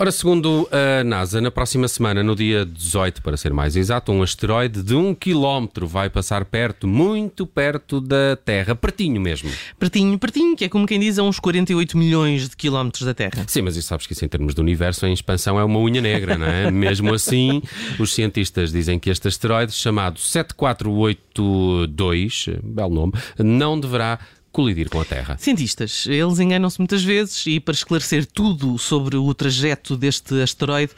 Ora, segundo a NASA, na próxima semana, no dia 18, para ser mais exato, um asteroide de um quilómetro vai passar perto, muito perto da Terra, pertinho mesmo. Pertinho, pertinho, que é como quem diz a uns 48 milhões de quilómetros da Terra. Sim, mas isso sabes que isso em termos do universo, em expansão, é uma unha negra, não é? mesmo assim, os cientistas dizem que este asteroide, chamado 7482, belo nome, não deverá colidir com a Terra. Cientistas, eles enganam-se muitas vezes e para esclarecer tudo sobre o trajeto deste asteroide,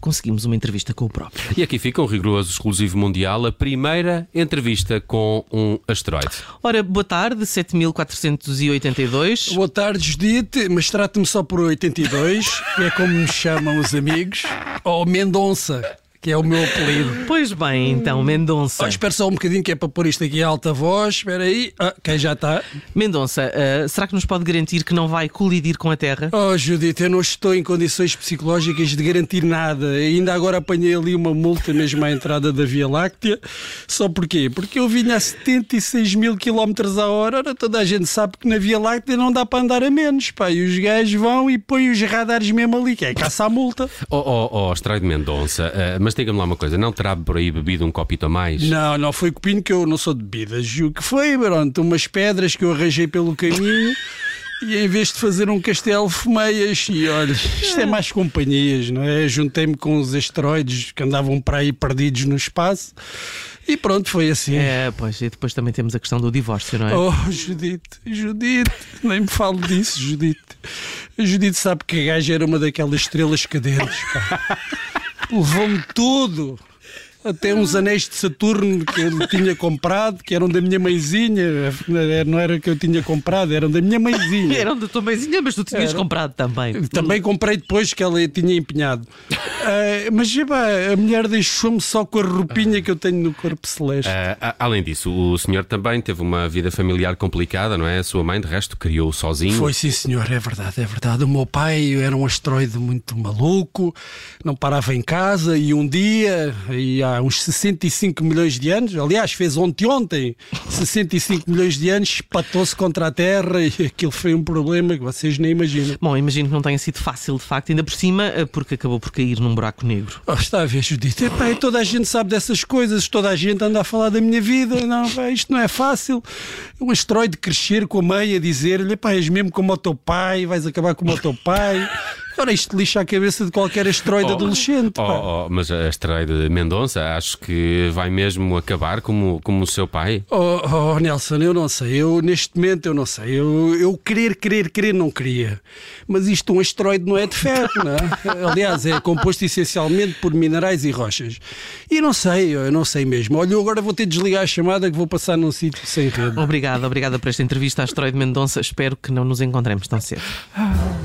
conseguimos uma entrevista com o próprio. E aqui fica um rigoroso exclusivo mundial, a primeira entrevista com um asteroide. Ora, boa tarde, 7482. Boa tarde, Judite, mas trate-me só por 82, que é como me chamam os amigos, ou Mendonça que é o meu apelido. Pois bem, então, Mendonça. Oh, espera só um bocadinho que é para pôr isto aqui em alta voz. Espera aí. Ah, quem já está? Mendonça, uh, será que nos pode garantir que não vai colidir com a Terra? Oh, Judite, eu não estou em condições psicológicas de garantir nada. Ainda agora apanhei ali uma multa mesmo à entrada da Via Láctea. Só porquê? Porque eu vinha a 76 mil km a hora. Ora, toda a gente sabe que na Via Láctea não dá para andar a menos. Pá, e os gajos vão e põem os radares mesmo ali, que é caça à multa. Oh, oh, oh Asteroide Mendonça, uh, mas mas diga-me lá uma coisa, não terá por aí bebido um copito a mais? Não, não foi copinho que eu não sou de bebidas. O que foi, pronto, umas pedras que eu arranjei pelo caminho. E em vez de fazer um castelo, fumeias e olha, isto é mais companhias, não é? Juntei-me com os asteroides que andavam para aí perdidos no espaço e pronto, foi assim. É, pois, e depois também temos a questão do divórcio, não é? Oh, Judite, Judite, nem me falo disso, Judite. A Judite sabe que a gaja era uma daquelas estrelas cadentes, pá. Levou-me tudo até uns anéis de Saturno que eu tinha comprado, que eram da minha mãezinha, não era que eu tinha comprado, eram da minha mãezinha. eram da tua mãezinha, mas tu tinhas era. comprado também. Também comprei depois que ela tinha empenhado. uh, mas epá, a mulher deixou-me só com a roupinha que eu tenho no corpo celeste. Uh, além disso, o senhor também teve uma vida familiar complicada, não é? A sua mãe, de resto, criou sozinho. Foi sim, senhor, é verdade, é verdade. O meu pai era um asteroide muito maluco, não parava em casa e um dia, e há uns 65 milhões de anos, aliás, fez ontem ontem 65 milhões de anos, espatou-se contra a Terra e aquilo foi um problema que vocês nem imaginam. Bom, imagino que não tenha sido fácil, de facto, ainda por cima, eh, porque acabou por cair num buraco negro. Oh, está a ver, Judite? Epá, toda a gente sabe dessas coisas, toda a gente anda a falar da minha vida. Não, pá, isto não é fácil. Um asteroide crescer com a meia, dizer-lhe, pá, és mesmo como o teu pai, vais acabar como o teu pai. Ora, isto lixa a cabeça de qualquer asteroide oh, adolescente. Oh, oh, mas a asteroide Mendonça, acho que vai mesmo acabar como, como o seu pai? Oh, oh, Nelson, eu não sei. Eu, neste momento, eu não sei. Eu, eu querer, querer, querer, não queria. Mas isto, um asteroide não é de ferro, não é? Aliás, é composto essencialmente por minerais e rochas. E não sei, eu não sei mesmo. Olha, eu agora vou ter de desligar a chamada que vou passar num sítio sem rede. Obrigado, obrigada por esta entrevista, asteroide Mendonça. Espero que não nos encontremos tão cedo. Ah.